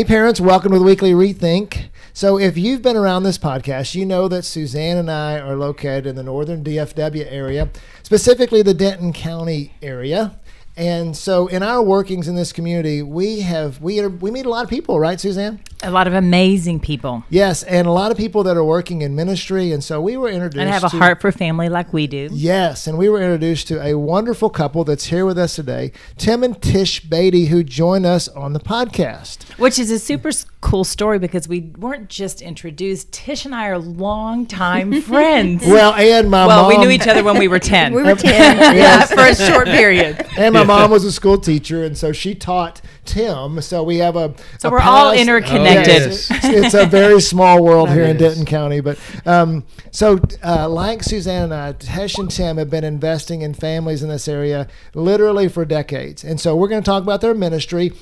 Hey, parents, welcome to the weekly rethink. So, if you've been around this podcast, you know that Suzanne and I are located in the northern DFW area, specifically the Denton County area. And so, in our workings in this community, we have we are, we meet a lot of people, right, Suzanne? A lot of amazing people. Yes, and a lot of people that are working in ministry. And so we were introduced and have a to, heart for family like we do. Yes, and we were introduced to a wonderful couple that's here with us today, Tim and Tish Beatty, who join us on the podcast. Which is a super cool story because we weren't just introduced. Tish and I are longtime friends. Well, and my well, mom, we knew each other when we were 10. We were 10. yeah, for a short period. and my mom was a school teacher, and so she taught Tim. So we have a So a we're all past- interconnected. Yes. it's, it's a very small world here in. Denton County. But um, so, uh, like Suzanne and I, Tish and Tim have been investing in families in this area literally for decades. And so, we're going to talk about their ministry.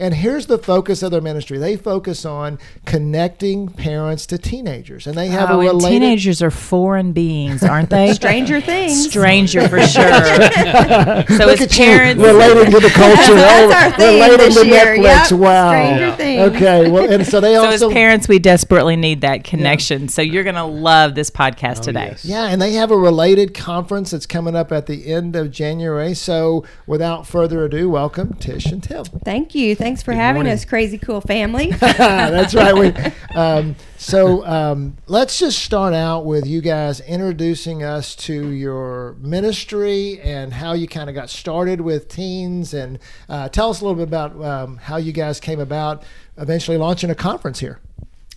And here's the focus of their ministry. They focus on connecting parents to teenagers, and they have Oh, a and related. teenagers are foreign beings, aren't they? Stranger Things. Stranger for sure. so Look as at parents, you relating to the culture. That's Oh, our theme relating this to year. Netflix. Yep. Wow. Stranger Things. Okay. Well, and so they so as parents, we desperately need that connection. So you're going to love this podcast oh, today. yes. Yeah, and they have a related conference that's coming up at the end of January. So, without further ado, welcome Tish and Tim. Thank you. Thanks for having morning. us, crazy cool family. that's right. We, um, so, um, let's just start out with you guys introducing us to your ministry and how you kind of got started with teens, and uh, tell us a little bit about um, how you guys came about eventually launching a conference here.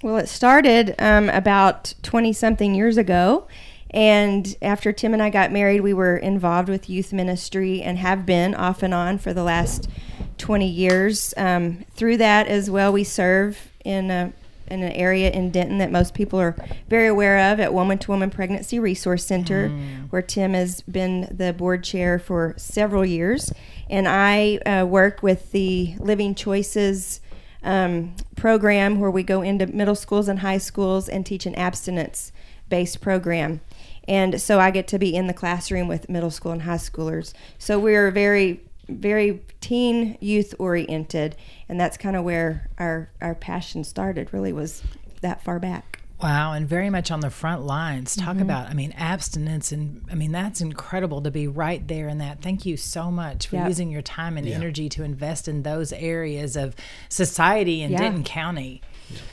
well, it started um, about 20 something years ago. And after Tim and I got married, we were involved with youth ministry and have been off and on for the last 20 years. Um, through that as well, we serve in a in an area in Denton that most people are very aware of at Woman to Woman Pregnancy Resource Center, where Tim has been the board chair for several years. And I uh, work with the Living Choices um, program where we go into middle schools and high schools and teach an abstinence based program. And so I get to be in the classroom with middle school and high schoolers. So we're very, very teen youth oriented. And that's kind of where our, our passion started, really, was that far back. Wow, and very much on the front lines. Talk about, I mean, abstinence, and I mean, that's incredible to be right there in that. Thank you so much for Yeah. using your time and energy to invest in those areas of society in Yeah. Denton County.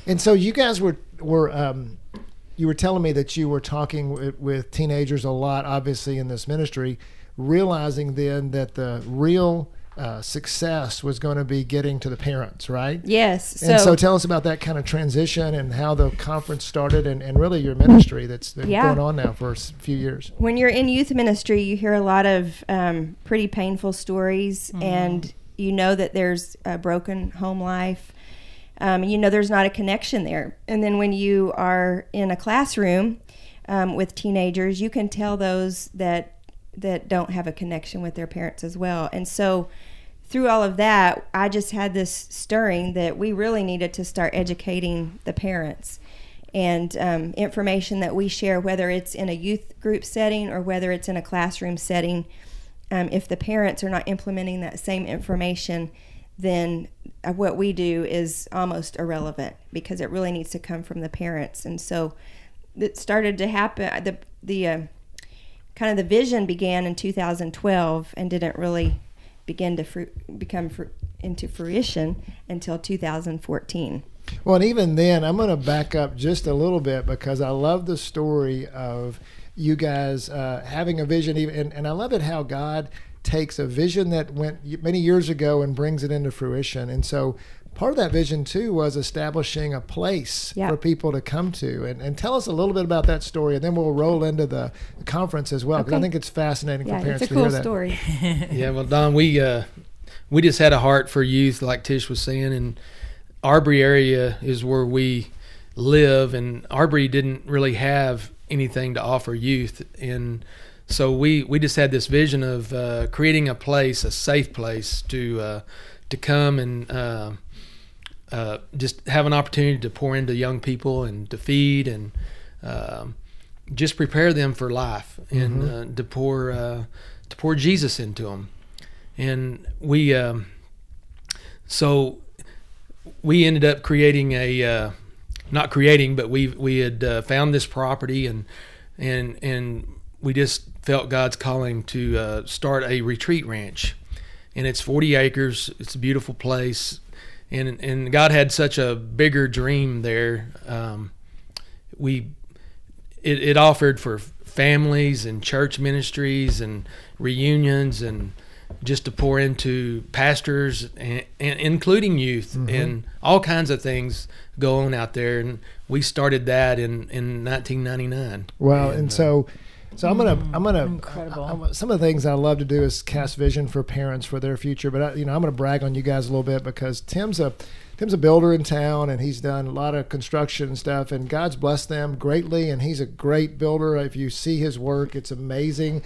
And so you guys were were um, you were telling me that you were talking with, with teenagers a lot, obviously in this ministry, realizing then that the real uh, success was going to be getting to the parents, right? Yes. and so tell us about that kind of transition and how the conference started, and, and really your ministry that's been Yeah. going on now for a few years. when you're in youth ministry, you hear a lot of um, pretty painful stories, and you know that there's a broken home life. Um, you know there's not a connection there. And then when you are in a classroom um, with teenagers, you can tell those that that don't have a connection with their parents as well. And so through all of that, I just had this stirring that we really needed to start educating the parents and um, information that we share, whether it's in a youth group setting or whether it's in a classroom setting. Um, if the parents are not implementing that same information, then uh, what we do is almost irrelevant because it really needs to come from the parents. And so it started to happen. The the uh, kind of the vision began in 2012 and didn't really begin to fru- become into fruition until 2014. Well, and even then, I'm going to back up just a little bit because I love the story of you guys uh, having a vision, even, and, and I love it how God takes a vision that went many years ago and brings it into fruition. And so, part of that vision too was establishing a place Yeah. for people to come to. And, and tell us a little bit about that story, and then we'll roll into the conference as well because I think it's fascinating Yeah, for parents it's a to cool hear that. story. yeah, well, Don, we uh, we just had a heart for youth, like Tish was saying, and Aubrey area is where we live, and Aubrey didn't really have anything to offer youth, and so we we just had this vision of uh, creating a place, a safe place to uh, to come and. Uh, just have an opportunity to pour into young people and to feed and um, just prepare them for life and Mm-hmm. uh, to pour uh, to pour Jesus into them. And we um, so we ended up creating a uh, not creating, but we we had uh, found this property and and and we just felt God's calling to uh, start a retreat ranch. And it's 40 acres. It's a beautiful place and and God had such a bigger dream there. Um, we it, it offered for families and church ministries and reunions and just to pour into pastors and, and including youth and all kinds of things go on out there. And we started that in in 1999 Well, and uh, so, so I'm gonna, I'm gonna, mm, incredible. I- I- some of the things I love to do is cast vision for parents for their future. But I, you know, I'm gonna brag on you guys a little bit because Tim's a, Tim's a builder in town, and he's done a lot of construction and stuff. And God's blessed them greatly, and he's a great builder. If you see his work, it's amazing.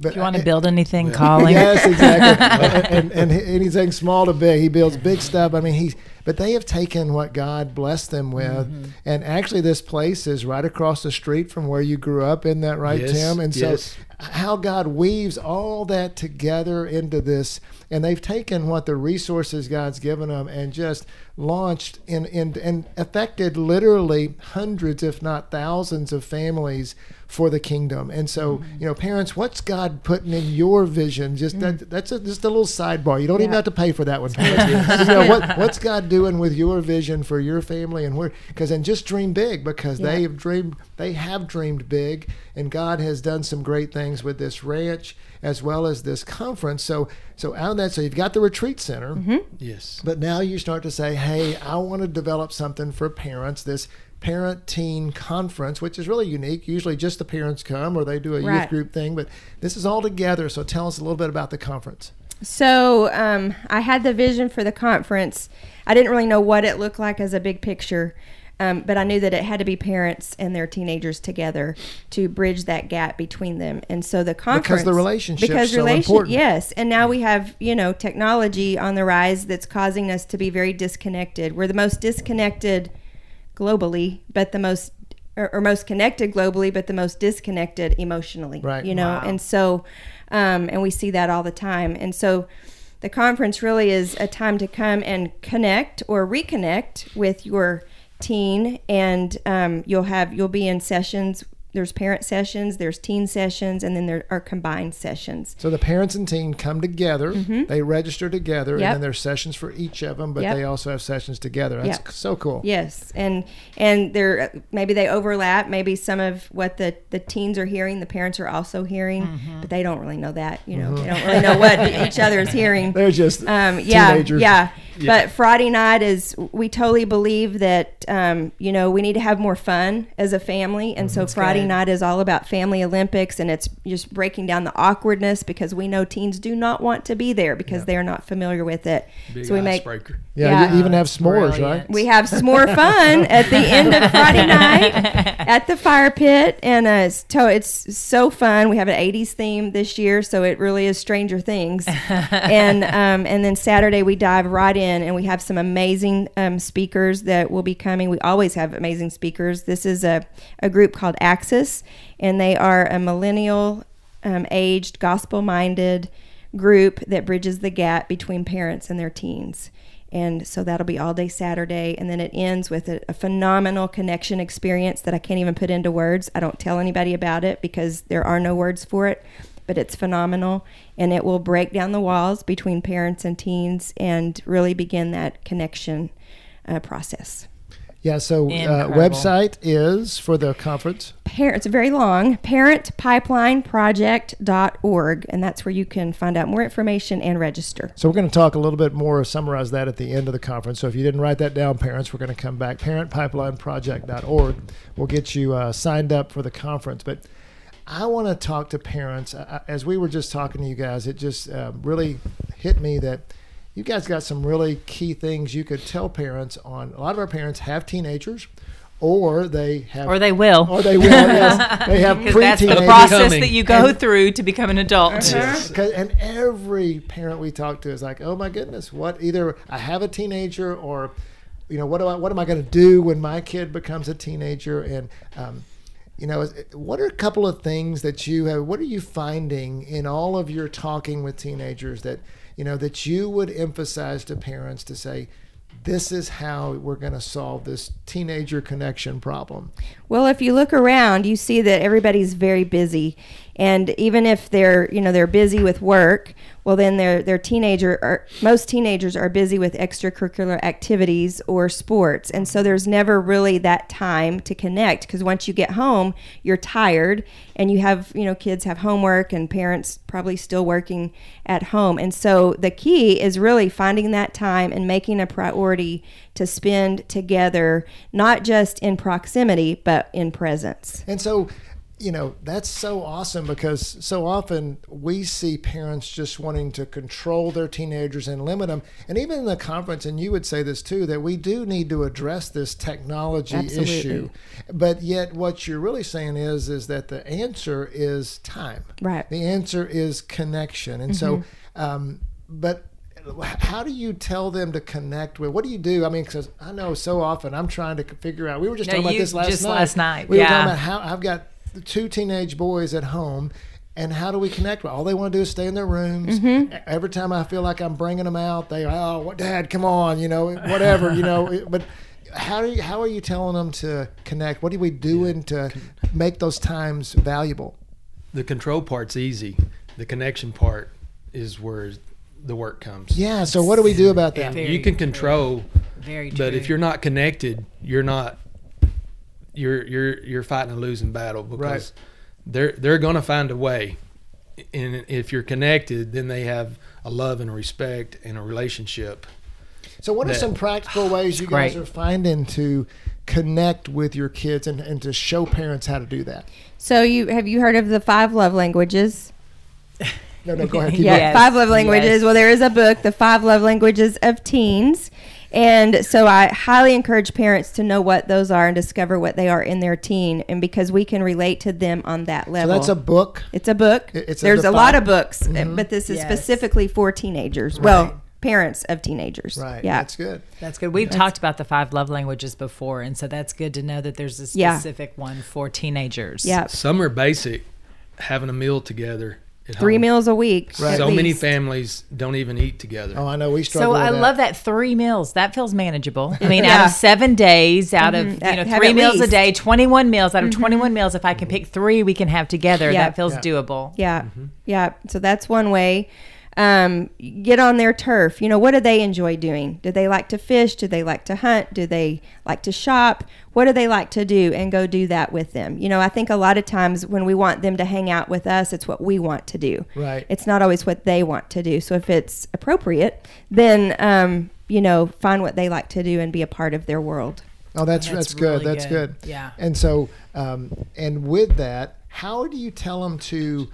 But If you want to build anything, call him. Yes, exactly. and, and, and anything small to big, he builds big stuff. I mean, he's but they have taken what God blessed them with, Mm-hmm. and actually, this place is right across the street from where you grew up. Isn't that right, Yes, Tim? And so, yes. how God weaves all that together into this, and they've taken what the resources God's given them and just launched in, in and affected literally hundreds, if not thousands, of families for the kingdom. And so, Mm-hmm. you know, parents, what's God putting in your vision? Just that, that's a, just a little sidebar. You don't even have to pay for that one. you know, what, what's God doing with your vision for your family and where? Because and just dream big because they have dreamed, they have dreamed big, and God has done some great things with this ranch as well as this conference. So, so out of that, so you've got the retreat center. yes But now you start to say, hey, I want to develop something for parents, this parent teen conference, which is really unique. Usually just the parents come or they do a youth group thing, but this is all together. So tell us a little bit about the conference. So um, I had the vision for the conference. I didn't really know what it looked like as a big picture, um, but I knew that it had to be parents and their teenagers together to bridge that gap between them. And so the conference because the relationship because so relation- yes. And now we have you know technology on the rise that's causing us to be very disconnected. We're the most disconnected globally, but the most or, or most connected globally, but the most disconnected emotionally. Right. You know, Wow. and so, um, and we see that all the time. And so, the conference really is a time to come and connect or reconnect with your teen, and um, you'll have you'll be in sessions. There's parent sessions, there's teen sessions, and then there are combined sessions. So the parents and teen come together, they register together, and Mm-hmm. Then there's sessions for each of them, but Yep. they also have sessions together. That's Yep. so cool. Yes, and and they're maybe they overlap. Maybe some of what the the teens are hearing, the parents are also hearing, but they don't really know that. You know, they don't really know what each other is hearing. They're just Um, yeah, teenagers. yeah, But Friday night is we totally believe that um, you know we need to have more fun as a family, and so Friday good. night is all about family Olympics, and it's just breaking down the awkwardness because we know teens do not want to be there because they're not familiar with it. big so we make icebreaker Yeah, Yeah. you even have s'mores, Brilliant. right? we have some more fun at the end of Friday night at the fire pit, and uh, it's, to- it's so fun. We have an '80s theme this year, so it really is Stranger Things. and um, and then Saturday we dive right in, and we have some amazing um, speakers that will be coming. We always have amazing speakers. This is a a group called Axis, and they are a millennial um, aged, gospel minded group that bridges the gap between parents and their teens. And so that'll be all day Saturday. And then it ends with a, a phenomenal connection experience that I can't even put into words. I don't tell anybody about it because there are no words for it, but it's phenomenal. And it will break down the walls between parents and teens and really begin that connection uh, process. Yeah, so uh, website is for the conference. Parent, it's very long, parentpipelineproject.org. And that's where you can find out more information and register. So we're going to talk a little bit more, summarize that at the end of the conference. So if you didn't write that down, parents, we're going to come back. Parentpipelineproject.org will get you uh, signed up for the conference. But I want to talk to parents. I, I- as we were just talking to you guys, it just uh, really hit me that, you guys got some really key things you could tell parents on. A lot of our parents have teenagers, or they have, Or they will. or they will. yes, they have Because that's the process Becoming. that you go through to become an adult. Yes. 'Cause- And every parent we talk to is like, "Oh my goodness, what? Either I have a teenager, or you know, what do I? What am I going to do when my kid becomes a teenager?" And um, you know, what are a couple of things that you have? What are you finding in all of your talking with teenagers that you know that you would emphasize to parents to say? This is how we're going to solve this teenager connection problem. Well, if you look around, you see that everybody's very busy, and even if they're you know they're busy with work, well then their their teenager are most teenagers are busy with extracurricular activities or sports, and so there's never really that time to connect because once you get home, you're tired, and you have you know kids have homework and parents probably still working at home, and so the key is really finding that time and making a priority to spend together, not just in proximity, but in presence. And so, you know, that's so awesome because so often we see parents just wanting to control their teenagers and limit them. And even in the conference, and you would say this too, that we do need to address this technology Absolutely. issue. But yet, what you're really saying is, is that the answer is time. Right. The answer is connection. And so, um, but how do you tell them to connect with? What do you do? I mean, because I know so often I'm trying to figure out. We were just No, talking about this last just night. last night, We were yeah. talking about how I've got two teenage boys at home. And how do we connect? All they want to do is stay in their rooms. Mm-hmm. Every time I feel like I'm bringing them out, they, oh, what, Dad, come on, you know, whatever, you know. But how do you, how are you telling them to connect? What are we doing to make those times valuable? The control part's easy. The connection part is where the work comes. Yeah. So what do we do about that? Very, you can control, Very true. but if you're not connected, you're not. You're you're you're fighting a losing battle because Right. they're they're going to find a way, and if you're connected, then they have a love and respect and a relationship. So, what are some practical ways you guys great. are finding to connect with your kids and, and to show parents how to do that? So you have you heard of the five love languages? No, no, go ahead. Keep yeah, going. Yes, five love languages. yes. Well, there is a book, The Five Love Languages of Teens. And so I highly encourage parents to know what those are and discover what they are in their teen and because we can relate to them on that level. So that's a book. it's a book. It's There's the a lot of books, Mhm. but this is Yes. specifically for teenagers. Well, parents of teenagers. Right. Yeah. That's good. That's good. We've talked about the five love languages before, and so that's good to know that there's a Yeah. specific one for teenagers. yeah. Some are basic, having a meal together. At Three home. meals a week. Right. at So many families don't even eat together. Oh, I know. We struggle So I that. love that three meals. That feels manageable. I mean, Yeah. out of seven days, out of Mhm. you know Have three at meals a day, twenty-one meals. Out of twenty-one meals, if I can pick three, we can have together. Yeah. That feels Yeah. doable. Yeah. Yeah. So that's one way. Um, get on their turf. You know, what do they enjoy doing? Do they like to fish? Do they like to hunt? Do they like to shop? What do they like to do? And go do that with them. You know, I think a lot of times when we want them to hang out with us, it's what we want to do. Right. It's not always what they want to do. So if it's appropriate, then, um, you know, find what they like to do and be a part of their world. Oh, that's that's, That's good. really That's good. good. Yeah. And so, um, and with that, how do you tell them to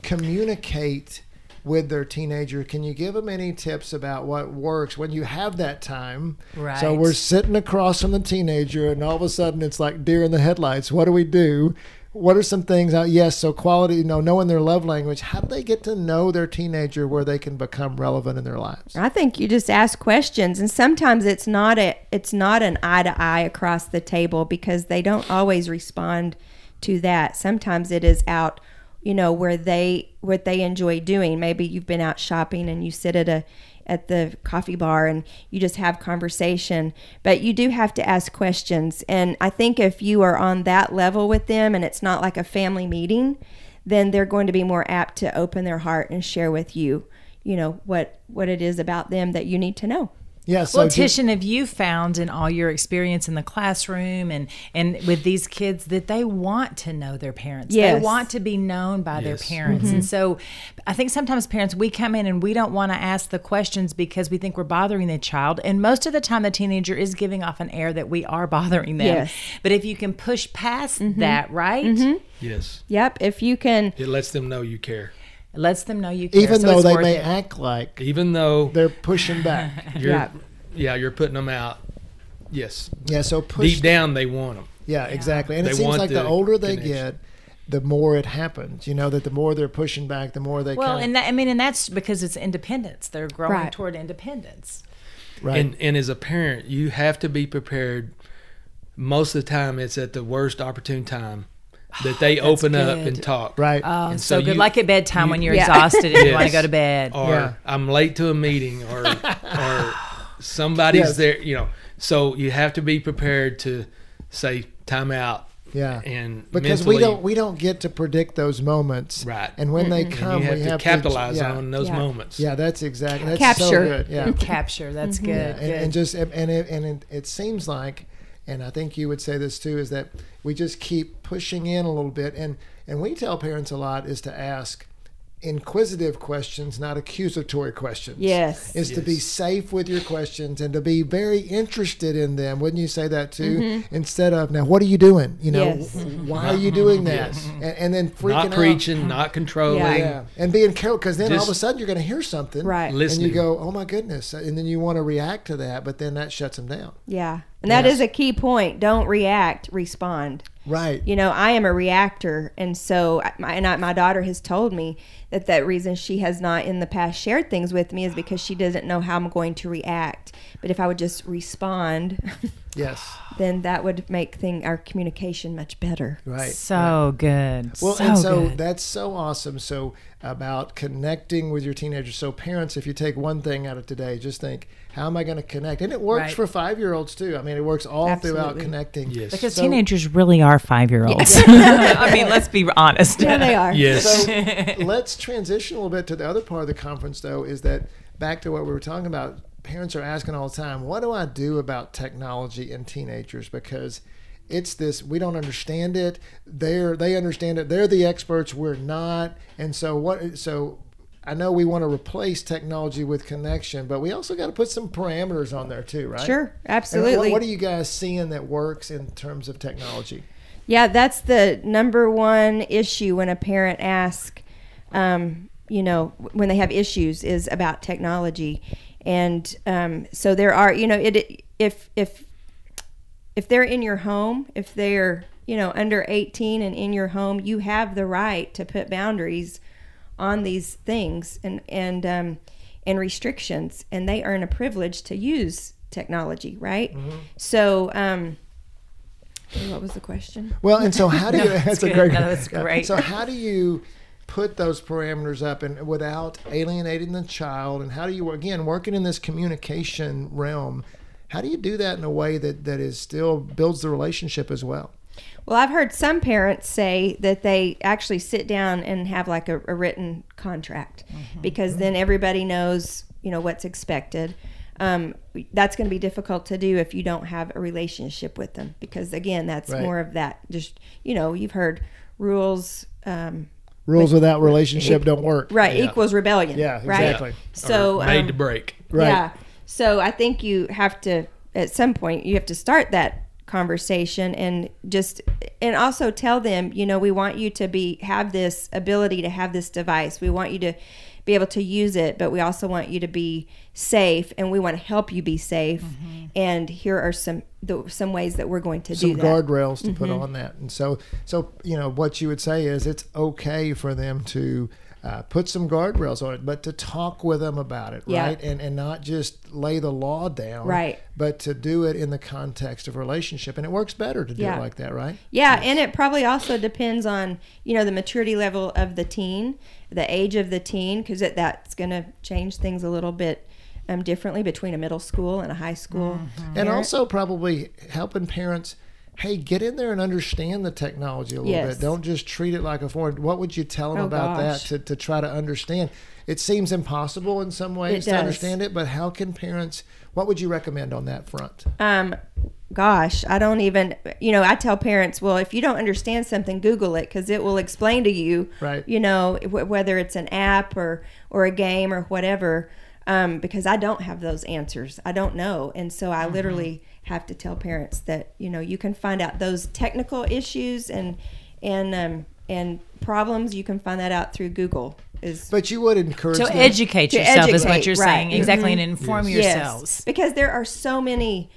communicate with their teenager? Can you give them any tips about what works when you have that time? Right. So we're sitting across from the teenager, and all of a sudden it's like deer in the headlights. What do we do? What are some things out? Yes, so quality, you know, knowing their love language. How do they get to know their teenager where they can become relevant in their lives? I think you just ask questions, and sometimes it's not a it's not an eye to eye across the table because they don't always respond to that. Sometimes it is out, you know, where they what they enjoy doing. Maybe you've been out shopping and you sit at a at the coffee bar and you just have conversation but you do have to ask questions and i think if you are on that level with them and it's not like a family meeting then they're going to be more apt to open their heart and share with you you know what what it is about them that you need to know Yeah. So well, do- Tish, and have you found in all your experience in the classroom and and with these kids that they want to know their parents? Yes. They want to be known by their Yes. parents, mm-hmm. and so I think sometimes parents we come in and we don't want to ask the questions because we think we're bothering the child, and most of the time the teenager is giving off an air that we are bothering them. Yes. But if you can push past mm-hmm. that, right? Mm-hmm. Yes. yep if you can It lets them know you care. It lets them know you care. even so though they may it. act like Even though they're pushing back. you're, Yeah. yeah. you're putting them out. Yes, Yeah, so push. deep down they want them. Yeah, exactly. And They it seems like the the older they connection. get, the more it happens. You know that the more they're pushing back, the more they Well, kinda- and that, I mean, and that's because it's independence. They're growing Right. toward independence. right. And and as a parent, you have to be prepared. Most of the time, it's at the worst opportune time that they open up and talk. right. Oh, And so, so good. you- like at bedtime you- when you're Yeah. exhausted and you want to go to bed. Or Yeah. I'm late to a meeting, or or somebody's Yes. there. You know, so you have to be prepared to say time out. yeah. And because we don't we don't get to predict those moments. Right. And when they And come, you have we to have capitalize yeah. on those Yeah. moments. Yeah, that's exactly that's so Capture. good. Yeah. Capture. That's good. Yeah, good. and, and just and it, and it, it seems like, and I think you would say this too, is that we just keep pushing in a little bit, and and we tell parents a lot is to ask inquisitive questions, not accusatory questions. Yes. is to be safe with your questions and to be very interested in them. Wouldn't you say that too? Mm-hmm. Instead of now, what are you doing? You know, Yes. why are you doing that? And, and then freaking not out. preaching, not controlling. Yeah. Yeah, and being careful because then all of a sudden you're going to hear something, Right. And you go, "Oh my goodness!" And then you want to react to that, but then that shuts them down. Yeah. And that Yes. is a key point. Don't react, respond. Right. You know, I am a reactor. And so, my, and I, my daughter has told me that that reason she has not in the past shared things with me is because she doesn't know how I'm going to react. But if I would just respond, Yes. then that would make thing our communication much better. Right. so good. Well, so and so good. that's so awesome. So about connecting with your teenagers. So parents, if you take one thing out of today, just think, how am I going to connect? And it works Right. for five year olds too. I mean, it works all throughout connecting. Yes. because So- teenagers really are five year olds. I mean, let's be honest. Yeah, they are. Yes. So let's transition a little bit to the other part of the conference, though, is that back to what we were talking about. Parents are asking all the time, what do I do about technology in teenagers? Because it's this we don't understand it. They're they understand it. They're the experts. We're not. And so what? So I know we want to replace technology with connection, but we also got to put some parameters on there too, right? Sure, absolutely. What, what are you guys seeing that works in terms of technology? Yeah, that's the number one issue when a parent asks, um, you know, when they have issues is about technology, and um, so there are, you know, it if if if they're in your home, if they're you know under 18 and in your home, you have the right to put boundaries on these things and and um, and restrictions, and they earn a privilege to use technology, right? So. Um, what was the question? Well, and so how do you? that's a good. great. No, that's great. So how do you put those parameters up and without alienating the child? And how do you again working in this communication realm? How do you do that in a way that that is still builds the relationship as well? Well, I've heard some parents say that they actually sit down and have like a, a written contract because then everybody knows, you know, what's expected. Um, that's going to be difficult to do if you don't have a relationship with them because, again, that's Right. more of that. Just you know, you've heard rules. Um, Rules without relationship don't work. right Yeah. equals rebellion. Yeah, right? exactly. So Or made um, to break. Right. yeah. So I think you have to, at some point, you have to start that conversation and just, and also tell them, you know, we want you to be, have this ability to have this device. We want you to be able to use it, but we also want you to be safe and we want to help you be safe. And here are some, the, some ways that we're going to Some do that. Mm-hmm. guardrails to put on that, and so so you know what you would say is it's okay for them to. Uh, put some guardrails on it, but to talk with them about it, Yeah. right? And and not just lay the law down, Right. But to do it in the context of relationship, and it works better to do Yeah. it like that, right? Yeah, and it probably also depends on you know the maturity level of the teen, the age of the teen, because that's going to change things a little bit um, differently between a middle school and a high school. and also probably helping parents hey get in there and understand the technology a little Yes. bit don't just treat it like a foreign what would you tell them Oh, about gosh. that to, to try to understand it seems impossible in some ways to understand it but how can parents what would you recommend on that front Um, gosh, I don't even you know I tell parents, well, if you don't understand something, Google it because it will explain to you, Right. You know wh- whether it's an app or or a game or whatever. Um, because I don't have those answers. I don't know. And so I literally have to tell parents that, you know, you can find out those technical issues and and um, and problems, you can find that out through Google. is But you would encourage to them. educate To yourself is what you're right. saying exactly, Mhm. and inform Yes. yourselves. because there are so many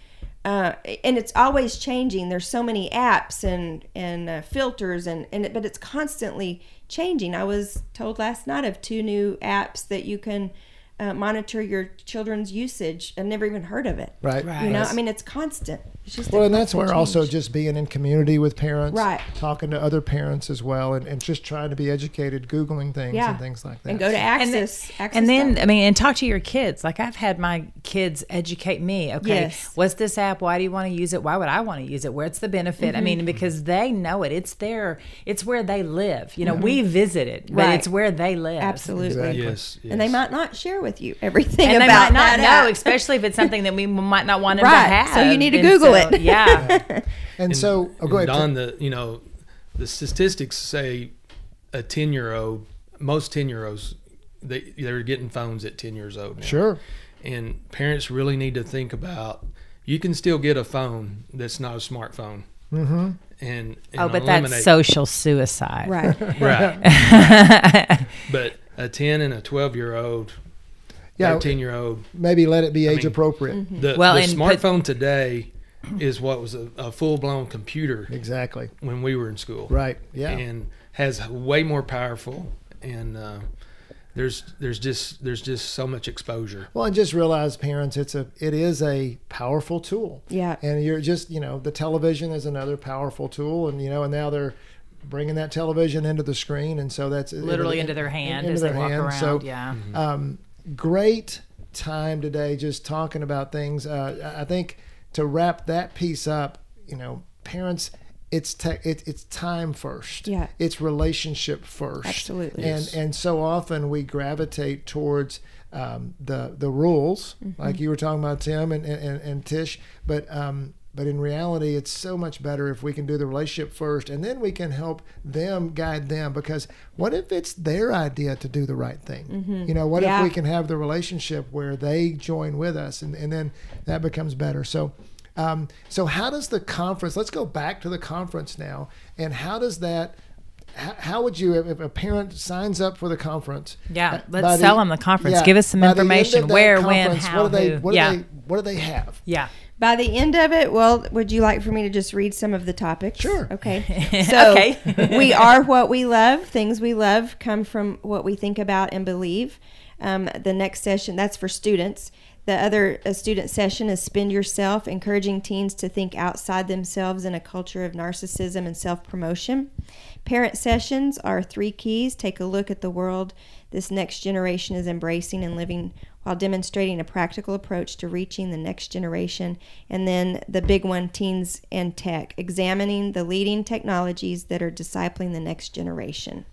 uh, and it's always changing there's so many apps and and uh, filters and and it, but it's constantly changing i was told last night of two new apps that you can uh, monitor your children's usage i've never even heard of it Right. Right. you know i mean it's constant it's just Well, and that's where constant also just being in community with parents, Right. talking to other parents as well, and, and just trying to be educated, googling things Yeah. and things like that. and go to And then- access access And then, I mean, and talk to your kids. Like I've had my kids educate me. Okay, Yes. what's this app? Why do you want to use it? Why would I want to use it? Where's the benefit? I Mm-hmm. mean, because they know it. It's there. It's where they live. You know, we visit it, but Mm-hmm. Right. it's where they live. absolutely Exactly. Yes, and they might not share with you everything And they about might not that know, especially if it's something that we might not want them Right. to have. So you need to And Google so- it. Yeah. And, so, oh, go and ahead. Don, the you know, the statistics say a ten year old, most ten year olds, they they're getting phones at ten years old. Now. Sure. And parents really need to think about. You can still get a phone that's not a smartphone. Mm-hmm. And, and oh, but eliminate, that's social suicide. right right. but a ten and a twelve year old, Yeah. thirteen year old, Maybe let it be age mean- appropriate. the, Well, the and put- smartphone today is what was a, a full blown computer Exactly. when we were in school. Right. Yeah. and has way more powerful and uh, there's there's just there's just so much exposure Well, and just realize, parents, it's a it is a powerful tool. Yeah. And you're just you know the television is another powerful tool, and you know and now they're bringing that television into the screen, and so that's Literally into their hand into as their they walk hand. around. So yeah. um, great time today just talking about things. Uh, I think to wrap that piece up, you know, parents, it's te- it, it's time first. Yeah. It's relationship first. Absolutely. And Yes. and so often we gravitate towards um, the the rules, like you were talking about Tim and and, and Tish, but. Um, but in reality, it's so much better if we can do the relationship first, and then we can help them guide them. Because what if it's their idea to do the right thing? You know, what Yeah. if we can have the relationship where they join with us, and, and then that becomes better. So, um, so how does the conference? Let's go back to the conference now, and how does that? How, would you, if, a parent signs up for the conference? Yeah, uh, let's by sell them the conference. Give us some the information. Where, when, how, what do they, who. What Yeah. do they, what do they have? Yeah. By the end of it, well, would you like for me to just read some of the topics? Sure. Okay. So Okay. we are what we love. Things we love come from what we think about and believe. Um, the next session, that's for students. The other student session is Spend Yourself, encouraging teens to think outside themselves in a culture of narcissism and self promotion. Parent sessions are three keys. Take a look at the world this next generation is embracing and living while demonstrating a practical approach to reaching the next generation. And then the big one, teens and tech, examining the leading technologies that are discipling the next generation.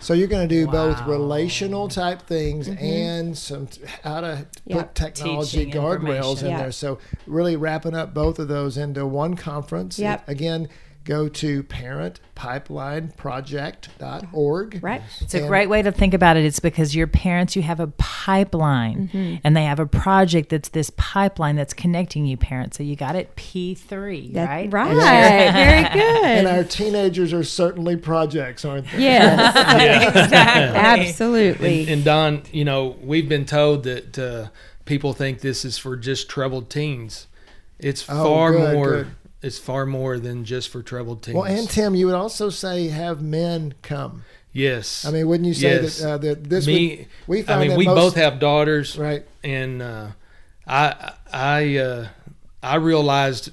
So you're going to do both relational type things and some t- how to Mm-hmm. Put technology Teaching guardrails in Yeah. there. So really wrapping up both of those into one conference. Yep. Again, go to parentpipelineproject.org. Right? It's a great way to think about it. It's because your parents, you have a pipeline and they have a project that's this pipeline that's connecting you, parents. So you got it P3, That- right? Right. Very good. And our teenagers are certainly projects, aren't they? yes. exactly. Absolutely. and, and don you know we've been told that uh, people think this is for just troubled teens it's Oh, far good, more good. It's far more than just for troubled teens Well, and Tim, you would also say have men come. yes I mean, wouldn't you say Yes. that, uh, that this me would, we find i mean that we most, both have daughters right? and uh, I I uh, I realized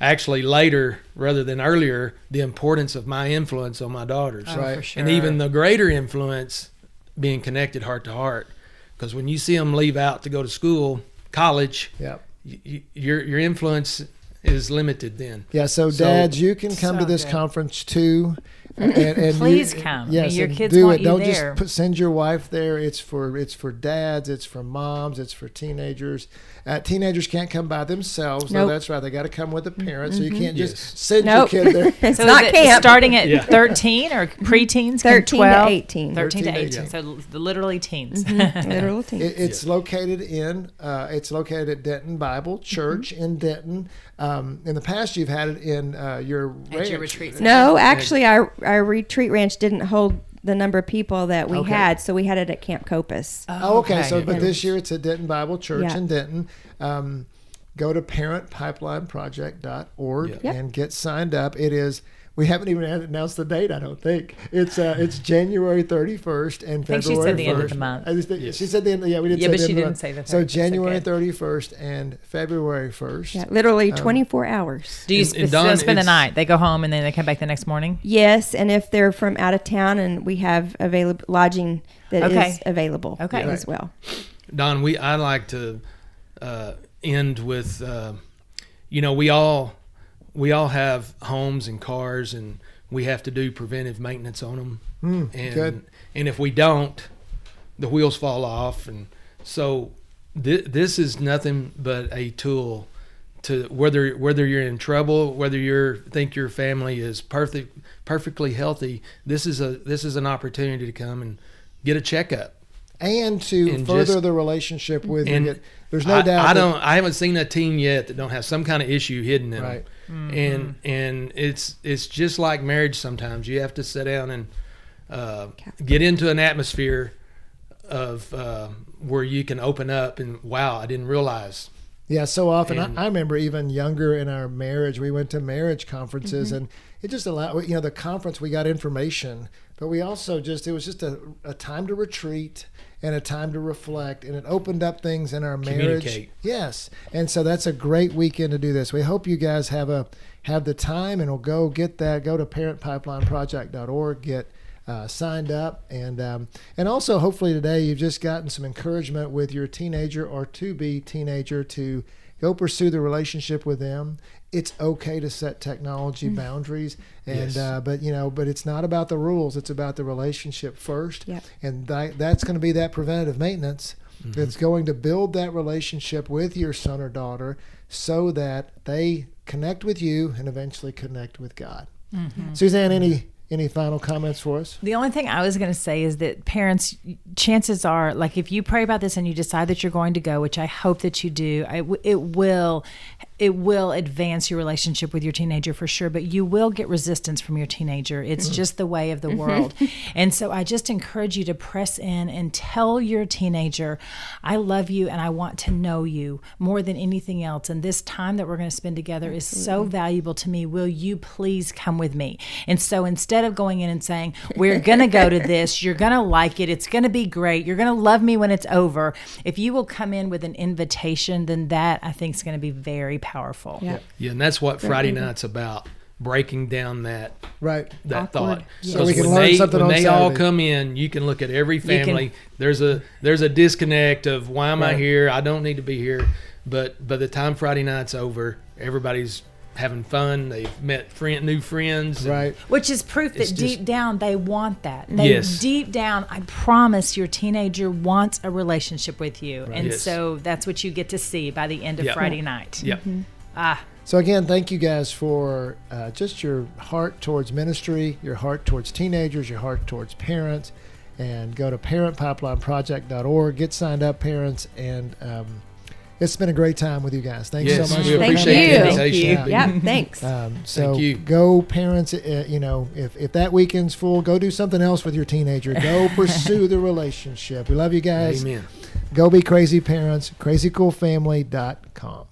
actually later rather than earlier the importance of my influence on my daughters, Oh, Right. for sure. and even the greater influence being connected heart to heart. Because when you see them leave out to go to school, college, Yeah. y- y- your your influence is limited then. Yeah, so, So- dads, you can come to this good. conference too. And, and Please you, come. Yes, Your kids do want it. you Don't there. just put, send your wife there. It's for it's for dads. It's for moms. It's for teenagers. Uh, teenagers can't come by themselves. No, that's right. They got to come with a parent. So you can't just Yes. send Nope. your kid there. it's So not camp. starting at Yeah. 13 or preteens? can 13 to 18. 13 to 13 to 18. 18. So literally teens. Literal team. It, it's located in uh, it's located at Denton Bible Church in Denton. Um, in the past, you've had it in uh, your At your ranch. retreat. No, actually, our our retreat ranch didn't hold the number of people that we Okay. had, so we had it at Camp Copass. Oh, okay. So, but this year it's at Denton Bible Church Yeah. in Denton. Um, go to parentpipelineproject.org Yep. Yep. and get signed up. It is. We haven't even announced the date. I don't think it's uh, it's January 31st and February think she February said the end of 1st. the month. I just think, Yes. She said the end. Yeah, we didn't. Yeah, say but the she of didn't month. say the So 30th. That's January okay. 31st and February 1st. Yeah, literally Um, 24 hours. Do you And- and Don, still spend the night? They go home and then they come back the next morning. Yes, and if they're from out of town, and we have available lodging that is Okay. available Okay. as well. Don, we I like to uh, end with, uh, you know, we all we all have homes and cars, and we have to do preventive maintenance on them. Mm, and good. and if we don't, the wheels fall off, and so th- this is nothing but a tool to whether whether you're in trouble, whether you think your family is perfect perfectly healthy. This is a this is an opportunity to come and get a checkup. And to And further just- the relationship with and you. There's no I, doubt. I don't. I haven't seen a team yet that don't have some kind of issue hidden in Right. them. And and it's it's just like marriage. Sometimes you have to sit down and uh, get into an atmosphere of uh, where you can open up and wow, I didn't realize. Yeah, so often And- I, I remember even younger in our marriage, we went to marriage conferences, and it just allowed you know the conference we got information, but we also just it was just a, a time to retreat and a time to reflect, and it opened up things in our marriage. Yes, and so that's a great weekend to do this. We hope you guys have a have the time, and we'll go get that. Go to parentpipelineproject.org, get uh, signed up, and um, and also hopefully today you've just gotten some encouragement with your teenager or to be teenager to go pursue the relationship with them. It's okay to set technology boundaries, and Yes. uh, but you know, but it's not about the rules. It's about the relationship first, Yep. and that, that's going to be that preventative maintenance. Mm-hmm. That's going to build that relationship with your son or daughter so that they connect with you and eventually connect with God. Mm-hmm. Suzanne, any any final comments for us? The only thing I was going to say is that parents, chances are, like if you pray about this and you decide that you're going to go, which I hope that you do, I w it will, it will advance your relationship with your teenager for sure. But you will get resistance from your teenager. It's mm-hmm. just the way of the mm-hmm. world, and so I just encourage you to press in and tell your teenager, "I love you and I want to know you more than anything else." And this time that we're going to spend together is so valuable to me. Will you please come with me? And so instead of going in and saying, We're going to go to this, you're going to like it, it's going to be great, you're going to love me when it's over, if you will come in with an invitation, then that I think is going to be very powerful. Yeah. Yeah, and that's what Friday night's about. Breaking down that Right. that Awkward. thought. Yeah. So 'Cause we can when learn they, something when on they all come in, you can look at every can- family. there's a there's a disconnect of why am I here? I don't need to be here. But by the time Friday night's over, everybody's having fun. They've met friend, new friends. Right. Which is proof that It's just- deep down they want that. They Yes. deep down, I promise your teenager wants a relationship with you. And Yes. so that's what you get to see by the end of Yeah. Friday night. Yep. Ah, So again, thank you guys for uh, just your heart towards ministry, your heart towards teenagers, your heart towards parents, and go to parentpipelineproject.org. Get signed up, parents, and um, it's been a great time with you guys. Thanks Yes, so much. we for Thank appreciate you. the Thank invitation. you. Yeah, thanks. Um, so Thank you. go parents. Uh, you know, if if that weekend's full, go do something else with your teenager. Go pursue the relationship. We love you guys. Amen. Go be crazy parents. Crazycoolfamily.com.